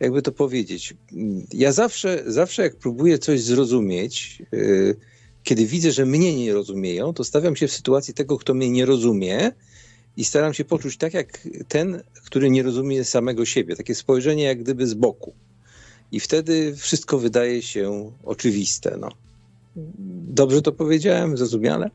jakby to powiedzieć. Ja zawsze, zawsze jak próbuję coś zrozumieć, y, kiedy widzę, że mnie nie rozumieją, to stawiam się w sytuacji tego, kto mnie nie rozumie i staram się poczuć tak, jak ten, który nie rozumie samego siebie. Takie spojrzenie jak gdyby z boku. I wtedy wszystko wydaje się oczywiste. No. Dobrze to powiedziałem? Zrozumiale?